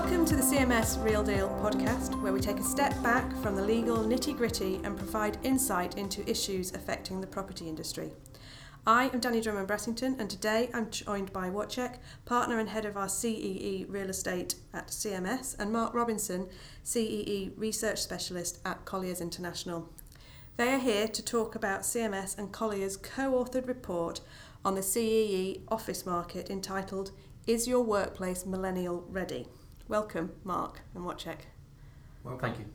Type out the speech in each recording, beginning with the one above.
Welcome to the CMS Real Deal podcast, where we take a step back from the legal nitty gritty and provide insight into issues affecting the property industry. I am Danny Drummond Bressington, and today I'm joined by Wojciech, partner and head of our CEE real estate at CMS, and Mark Robinson, CEE research specialist at Colliers International. They are here to talk about CMS and Colliers' co authored report on the CEE office market entitled Is Your Workplace Millennial Ready? Welcome, Mark and Wojciech. Well, thank you.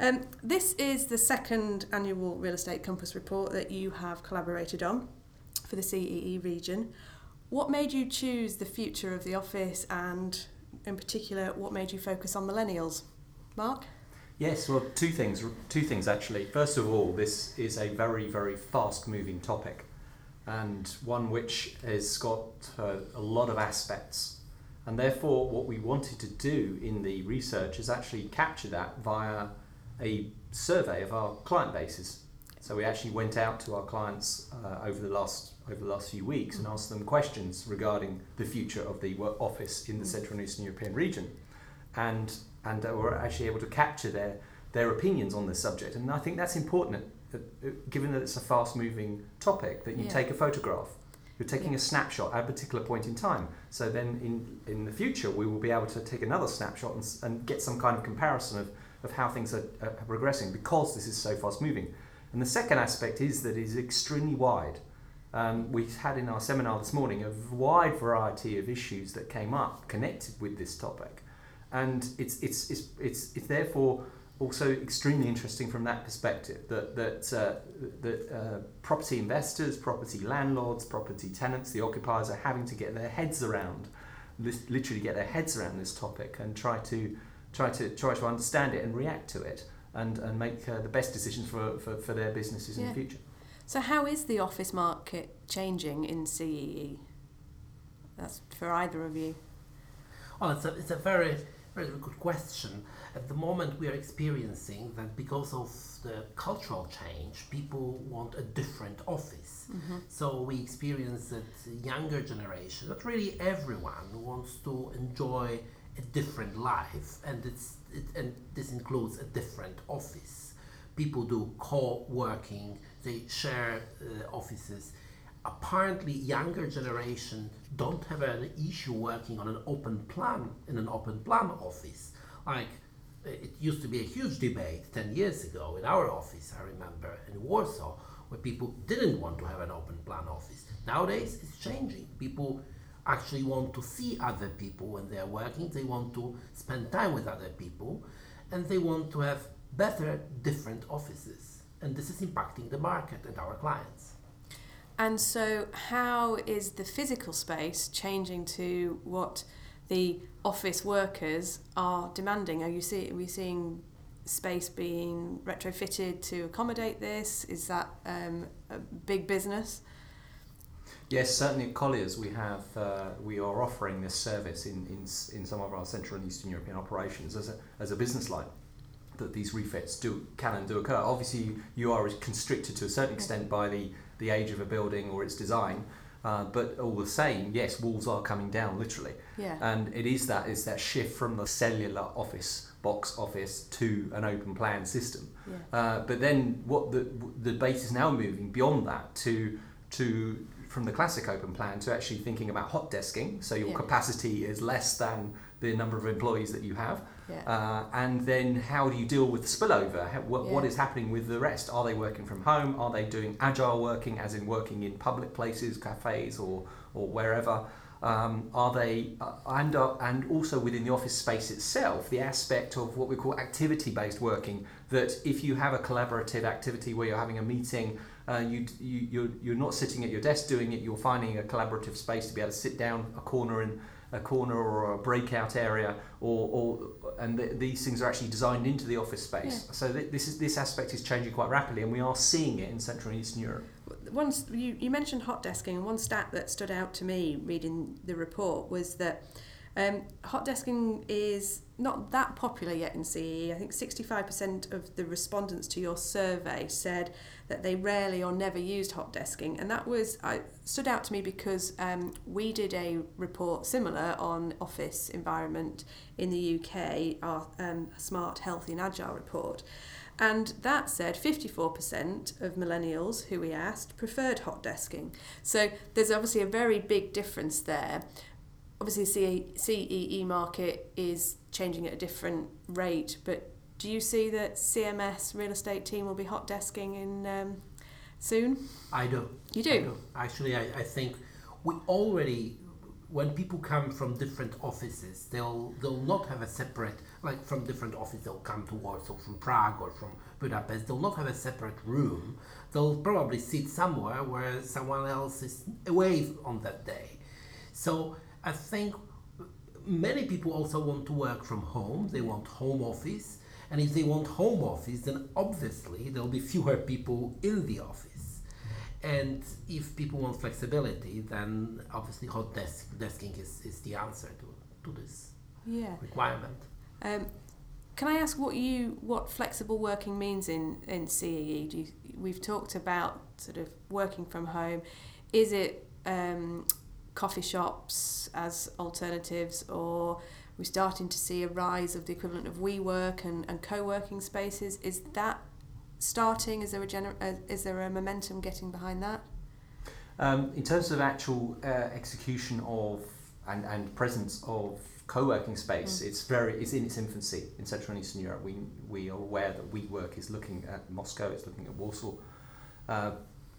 Um, this is the second annual Real Estate Compass report that you have collaborated on for the CEE region. What made you choose the future of the office and, in particular, what made you focus on millennials? Mark? Yes, well, two things. Two things actually. First of all, this is a very, very fast-moving topic, and one which has got uh, a lot of aspects. And therefore, what we wanted to do in the research is actually capture that via a survey of our client bases. So we actually went out to our clients uh, over the last over the last few weeks and asked them questions regarding the future of the office in the Central and Eastern European region, and and uh, we're actually able to capture their their opinions on this subject. And I think that's important, uh, uh, given that it's a fast moving topic, that you Yeah. take a photograph. You're taking Yeah. a snapshot at a particular point in time. So then, in in the future, we will be able to take another snapshot and, and get some kind of comparison of, of how things are, are progressing because this is so fast moving. And the second aspect is that it is extremely wide. Um, we had in our seminar this morning a wide variety of issues that came up connected with this topic, and it's it's it's it's, it's therefore also extremely interesting from that perspective that that uh, that uh, property investors, property landlords, property tenants, the occupiers are having to get their heads around, literally get their heads around this topic and try to try to try to understand it and react to it and and make uh, the best decisions for, for, for their businesses in the future. So, how is the office market changing in CEE? That's for either of you. Well, it's a, it's a very, very good question. At the moment, we are experiencing that because of the cultural change, people want a different office. So we experience that younger generation, but really everyone, wants to enjoy a different life, and it's it, and this includes a different office. People do co-working, they share uh, offices apparently younger generation don't have an issue working on an open plan in an open plan office. Like it used to be a huge debate 10 years ago in our office i remember in warsaw where people didn't want to have an open plan office. Nowadays it's changing. People actually want to see other people when they're working. They want to spend time with other people and they want to have better different offices. And this is impacting the market and our clients And so, how is the physical space changing to what the office workers are demanding? Are you see, are we seeing space being retrofitted to accommodate this? Is that um, a big business? Yes, certainly at Colliers we have uh, we are offering this service in, in in some of our Central and Eastern European operations as a as a business line that these refits do can and do occur. Obviously, you, you are constricted to a certain extent by the the age of a building or its design, uh, but all the same, yes, walls are coming down literally, Yeah. and it is that is that shift from the cellular office box office to an open plan system. yeah. Uh, but then what the the debate is now moving beyond that to to from the classic open plan to actually thinking about hot desking. So your Yeah. capacity is less than the number of employees that you have. Yeah. Uh, and then how do you deal with the spillover? How, what, what Yeah. is happening with the rest? Are they working from home? Are they doing agile working, as in working in public places, cafes, or or wherever? Um, are they uh, and uh, and also within the office space itself, the aspect of what we call activity-based working. That if you have a collaborative activity where you're having a meeting, uh, you, you you're, you're not sitting at your desk doing it. You're finding a collaborative space to be able to sit down a corner in a corner or a breakout area, or, or and th- these things are actually designed into the office space. So th- this is this aspect is changing quite rapidly, and we are seeing it in Central and Eastern Europe. One, you, you mentioned hot desking, and one stat that stood out to me reading the report was that Um, hot desking is not that popular yet in CEE. I think 65% of the respondents to your survey said that they rarely or never used hot desking, and that was I stood out to me because um, we did a report similar on office environment in the UK, our um, Smart, Healthy, and Agile report. And that said, 54% of millennials who we asked preferred hot desking. So there's obviously a very big difference there obviously the CEE market is changing at a different rate, but do you see that CMS real estate team will be hot desking in um, soon? I do. You do? I do. Actually, I, I think we already when people come from different offices, they'll they'll not have a separate like from different offices. They'll come to Warsaw from Prague or from Budapest. They'll not have a separate room. They'll probably sit somewhere where someone else is away on that day. So I think many people also want to work from home. They want home office. And if they want home office, then obviously there'll be fewer people in the office. And if people want flexibility, then obviously hot desk, desking is, is the answer to, to this yeah. requirement. Um, can I ask what you what flexible working means in in CEE? You, we've talked about sort of working from home. Is it um, coffee shops as alternatives, or we're starting to see a rise of the equivalent of WeWork and, and co-working spaces. Is that starting? Is there a gener- uh, is there a momentum getting behind that? Um, in terms of actual uh, execution of and, and presence of co-working space, mm. it's very it's in its infancy in Central and Eastern Europe. We we are aware that WeWork is looking at Moscow, it's looking at Warsaw. Uh,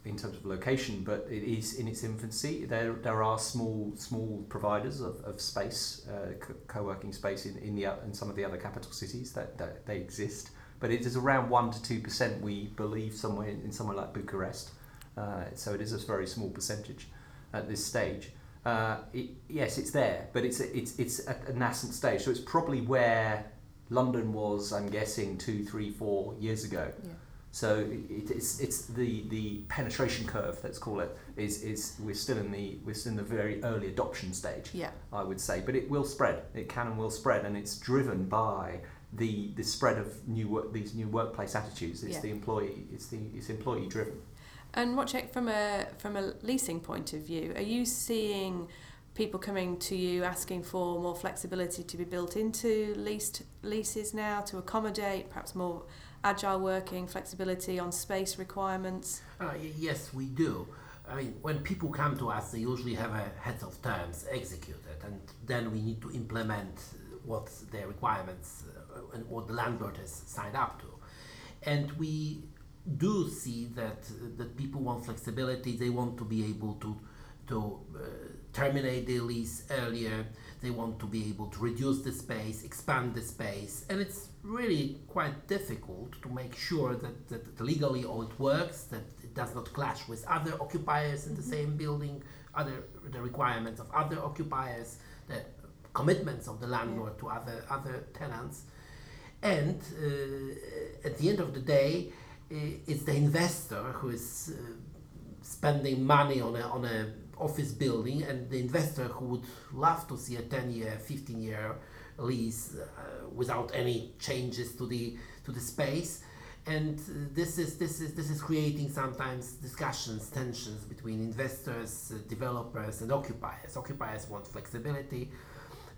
in terms of location, but it is in its infancy. There, there are small small providers of, of space, uh, co-working space in, in the in some of the other capital cities that, that they exist. But it is around one to two percent, we believe, somewhere in, in somewhere like Bucharest. Uh, so it is a very small percentage at this stage. Uh, it, yes, it's there, but it's a, it's it's at a nascent stage. So it's probably where London was, I'm guessing, two, three, four years ago. Yeah. So it, it's it's the the penetration curve, let's call it, is is we're still in the we're still in the very early adoption stage. Yeah. I would say, but it will spread. It can and will spread, and it's driven by the the spread of new work these new workplace attitudes. It's Yeah. the employee. It's the it's employee driven. And Wojciech from a from a leasing point of view, are you seeing people coming to you asking for more flexibility to be built into leased leases now to accommodate perhaps more agile working, flexibility on space requirements? Uh, yes, we do. I mean, when people come to us, they usually have a head of terms executed, and then we need to implement what their requirements uh, and what the landlord has signed up to. And we do see that that people want flexibility. They want to be able to to uh, terminate their lease earlier. They want to be able to reduce the space, expand the space, and it's really quite difficult to make sure that, that legally all it works, that it does not clash with other occupiers in the mm-hmm. same building, other the requirements of other occupiers, the commitments of the landlord yeah. to other other tenants, and uh, at the end of the day, it's the investor who is uh, spending money on a on a office building, and the investor who would love to see a ten year, fifteen year lease uh, without any changes to the to the space. And this is this is this is creating sometimes discussions tensions between investors uh, developers and occupiers. Occupiers want flexibility.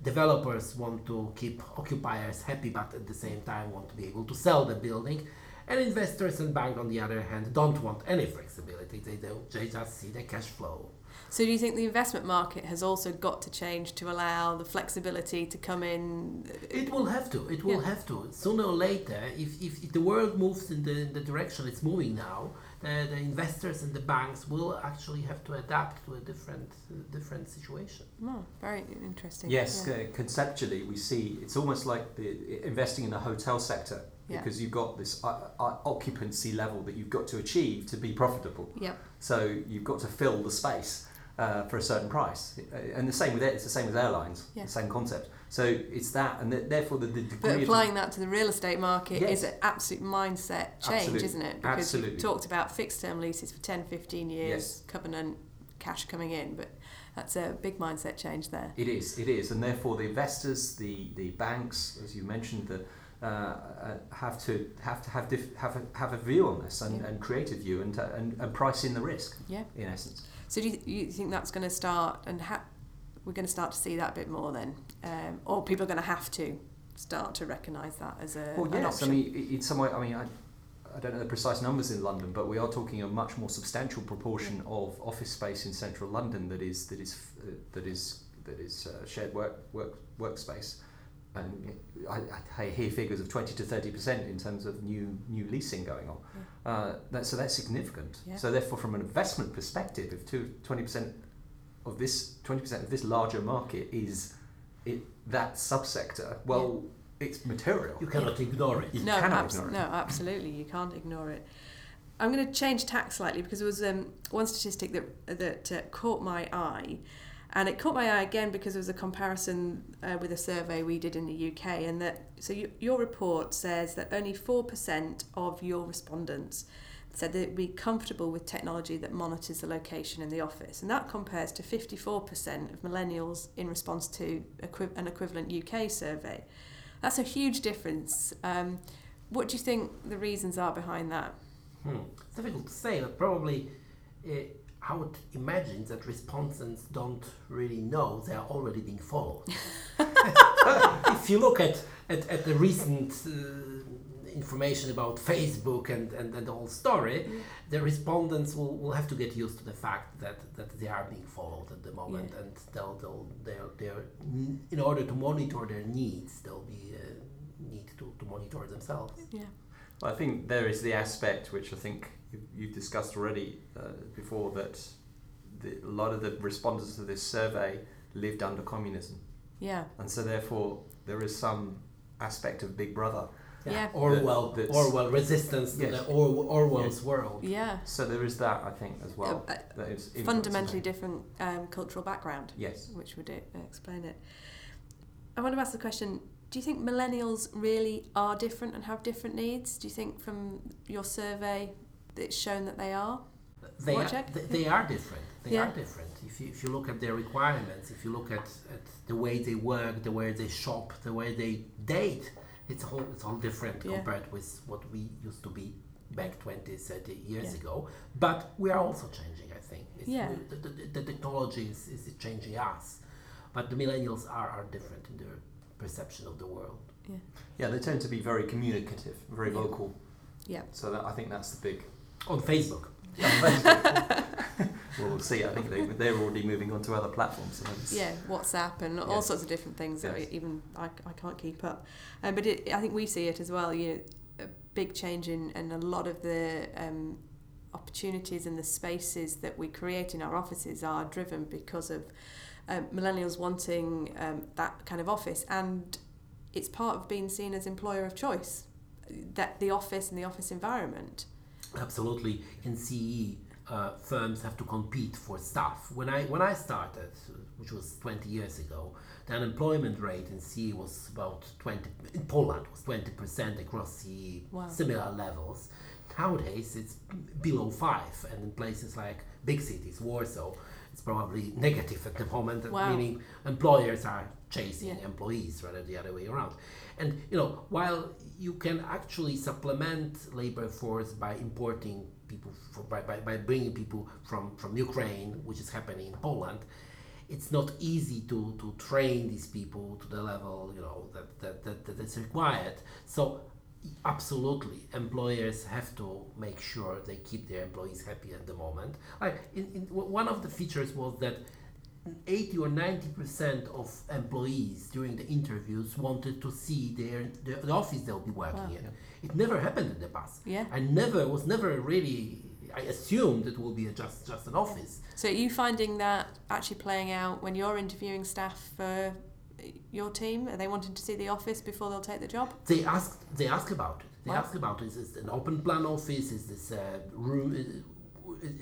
Developers want to keep occupiers happy but at the same time want to be able to sell the building. And investors and bank on the other hand don't want any flexibility. They don't they just see the cash flow so do you think the investment market has also got to change to allow the flexibility to come in? It will have to. It will yeah. have to. Sooner or later, if, if, if, the world moves in the, in the direction it's moving now, the, the investors and the banks will actually have to adapt to a different uh, different situation. Oh, very interesting. Yes, yeah. uh, conceptually we see it's almost like the investing in the hotel sector yeah. because you've got this uh, uh, occupancy level that you've got to achieve to be profitable. Yeah. So you've got to fill the space uh, for a certain price. And the same with it, it's the same with airlines, yeah. the same concept. So it's that, and the, therefore the, the degree. But applying that to the real estate market yes. is an absolute mindset change, Absolutely. isn't it? Because Absolutely. you talked about fixed term leases for 10, 15 years, yes. covenant cash coming in. But that's a big mindset change there. It is, it is, and therefore the investors, the the banks, as you mentioned, the uh, uh, have to have to have diff- have a, have a view on this and, Yeah. and create a view and, and and price in the risk Yeah. in essence. So do you, you think that's going to start and ha- we're going to start to see that a bit more then, um, or people are going to have to start to recognise that as a Well, an yes, I mean in some way, I mean I. I don't know the precise numbers in London, but we are talking a much more substantial proportion of office space in central London that is that is uh, that is that is uh, shared work work workspace, and I, I hear figures of twenty to thirty percent in terms of new new leasing going on. Uh, that, so that's significant. Yeah. So therefore, from an investment perspective, if twenty percent of this twenty percent of this larger market is it that subsector, well, it's material. You cannot ignore it. You no, cannot abs- ignore it. no, absolutely, you can't ignore it. I'm going to change tack slightly because there was um, one statistic that that uh, caught my eye, and it caught my eye again because there was a comparison uh, with a survey we did in the UK, and that so you, your report says that only four percent of your respondents said they'd be comfortable with technology that monitors the location in the office, and that compares to 54% of millennials in response to equi- an equivalent UK survey. That's a huge difference. Um, what do you think the reasons are behind that? Hmm. It's difficult to say, but probably uh, I would imagine that respondents don't really know they are already being followed. if you look at, at, at the recent uh, information about Facebook and, and, and the whole story, the respondents will, will have to get used to the fact that, that they are being followed at the moment Yeah. and they'll, they'll, they'll, they're, in order to monitor their needs, they'll be uh, need to, to monitor themselves. Yeah. Well, I think there is the aspect which I think you've, you've discussed already uh, before that the, a lot of the respondents to this survey lived under communism, Yeah. and so therefore there is some aspect of Big Brother. Yeah. Orwell, That- that's- Orwell, resistance to the or- Orwell's world. Yeah. So there is that I think as well. Uh, uh, that is Fundamentally different um, cultural background, Yes. which would uh, explain it. I want to ask the question do you think millennials really are different and have different needs? Do you think from your survey that it's shown that they are? They are, they, are different. They Yeah. are different. If you, if you look at their requirements, if you look at, at the way they work, the way they shop, the way they date, it's all it's all different Yeah. compared with what we used to be back 20, 30 years Yeah. ago. But we are also changing, I think. It's, Yeah. the, the, the technology is, is changing us. But the millennials are, are different in their perception of the world. Yeah, Yeah, they tend to be very communicative, very Yeah. vocal. Yeah. So that, I think that's the big. On Facebook. well, we'll see. I think they, they're already moving on to other platforms. So Yeah, WhatsApp and all Yes. sorts of different things that Yes. even I, I can't keep up. Um, but it, I think we see it as well. You know, a big change in, in a lot of the um, opportunities and the spaces that we create in our offices are driven because of um, millennials wanting um, that kind of office, and it's part of being seen as employer of choice. That the office and the office environment. Absolutely. In CE, uh, firms have to compete for staff. When I when I started, which was 20 years ago, the unemployment rate in CE was about 20. In Poland was 20 percent across CE, Wow. similar levels. Nowadays, it's below five, and in places like big cities, Warsaw, it's probably negative at the moment. Wow. Meaning employers are chasing Yeah. employees rather the other way around. And you know, while you can actually supplement labor force by importing people, for, by, by, by bringing people from, from Ukraine, which is happening in Poland, it's not easy to, to train these people to the level you know that, that, that, that is required. So absolutely. Employers have to make sure they keep their employees happy at the moment. Like in, in one of the features was that 80 or 90 percent of employees during the interviews wanted to see their, their the office they'll be working Wow. in. It never happened in the past. Yeah. i never was never really i assumed it will be a just just an office. So are you finding that actually playing out when you're interviewing staff for your team? Are they wanting to see the office before they'll take the job? they ask they ask about it they Wow. ask about is this an open plan office is this a room is,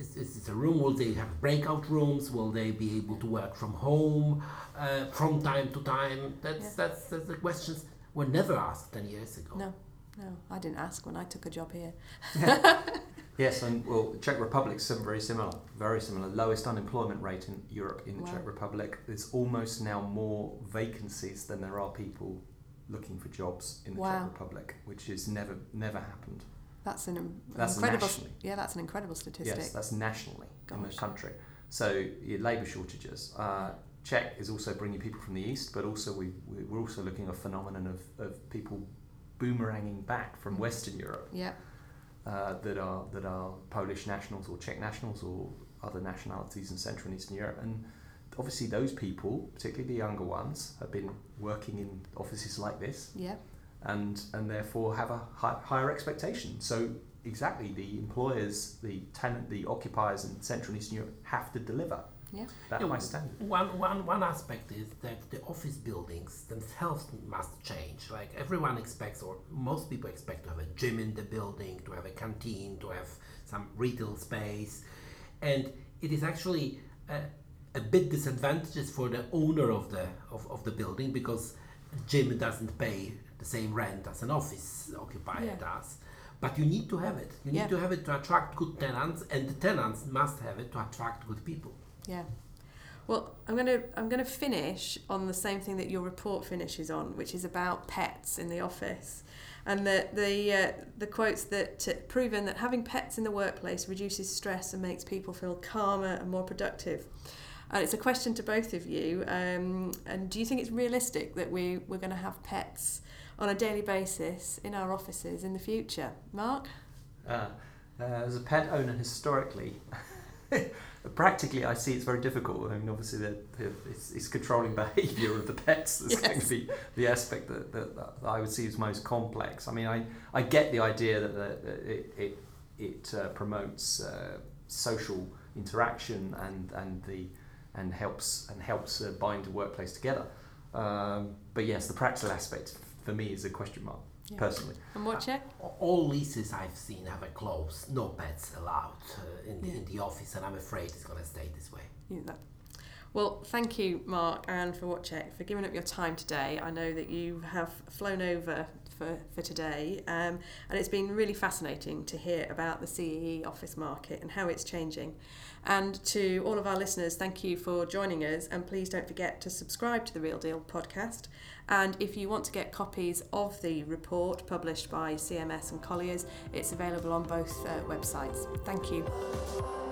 is, is this a room will they have breakout rooms will they be able to work from home uh, from time to time that's Yeah. that's that's the questions were never asked 10 years ago No, no, I didn't ask when I took a job here. Yes, and well, Czech Republic is very similar, very similar. Lowest unemployment rate in Europe in the Wow. Czech Republic. There's almost now more vacancies than there are people looking for jobs in the Wow. Czech Republic, which has never never happened. That's an That's incredible. nationally. Yeah, that's an incredible statistic. Yes, that's nationally in the country. So yeah, labour shortages. Uh, Czech is also bringing people from the east, but also we, we we're also looking at a phenomenon of, of people boomeranging back from Western Europe yeah, uh, that are that are Polish nationals or Czech nationals or other nationalities in Central and Eastern Europe, and obviously those people, particularly the younger ones, have been working in offices like this, yeah, and and therefore have a high, higher expectation. So exactly, the employers, the tenant, the occupiers in Central and Eastern Europe have to deliver yeah, that Yeah, high standard. One, one, one aspect is that the office buildings themselves must change. Like everyone expects, or most people expect to have a gym in the building, to have a canteen, to have some retail space. And it is actually a, a bit disadvantageous for the owner of the, of, of the building because gym doesn't pay the same rent as an office occupier Yeah. does. But you need to have it. You need Yeah. to have it to attract good tenants, and the tenants must have it to attract good people. Yeah. Well, I'm gonna I'm gonna finish on the same thing that your report finishes on, which is about pets in the office, and the the uh, the quotes that proven that having pets in the workplace reduces stress and makes people feel calmer and more productive. And it's a question to both of you. Um, and do you think it's realistic that we we're going to have pets on a daily basis in our offices in the future, Mark? Uh, uh, as a pet owner, historically, practically, I see it's very difficult. I mean, obviously, the, the, it's, it's controlling behaviour of the pets that's going to be the aspect that, that, that I would see as most complex. I mean, I, I get the idea that, the, that it, it, it uh, promotes uh, social interaction and, and, the, and helps, and helps uh, bind the workplace together. Um, but yes, the practical aspect for me is a question mark, Yeah. personally. And Wojciech? All leases I've seen have a clause, no pets allowed uh, in, the, Yeah. in the office, and I'm afraid it's going to stay this way. Yeah, that. Well, thank you, Mark, and for Wojciech for giving up your time today. I know that you have flown over for, for today, um, and it's been really fascinating to hear about the CEE office market and how it's changing. And to all of our listeners, thank you for joining us, and please don't forget to subscribe to the Real Deal podcast. And if you want to get copies of the report published by CMS and Colliers, it's available on both uh, websites. Thank you.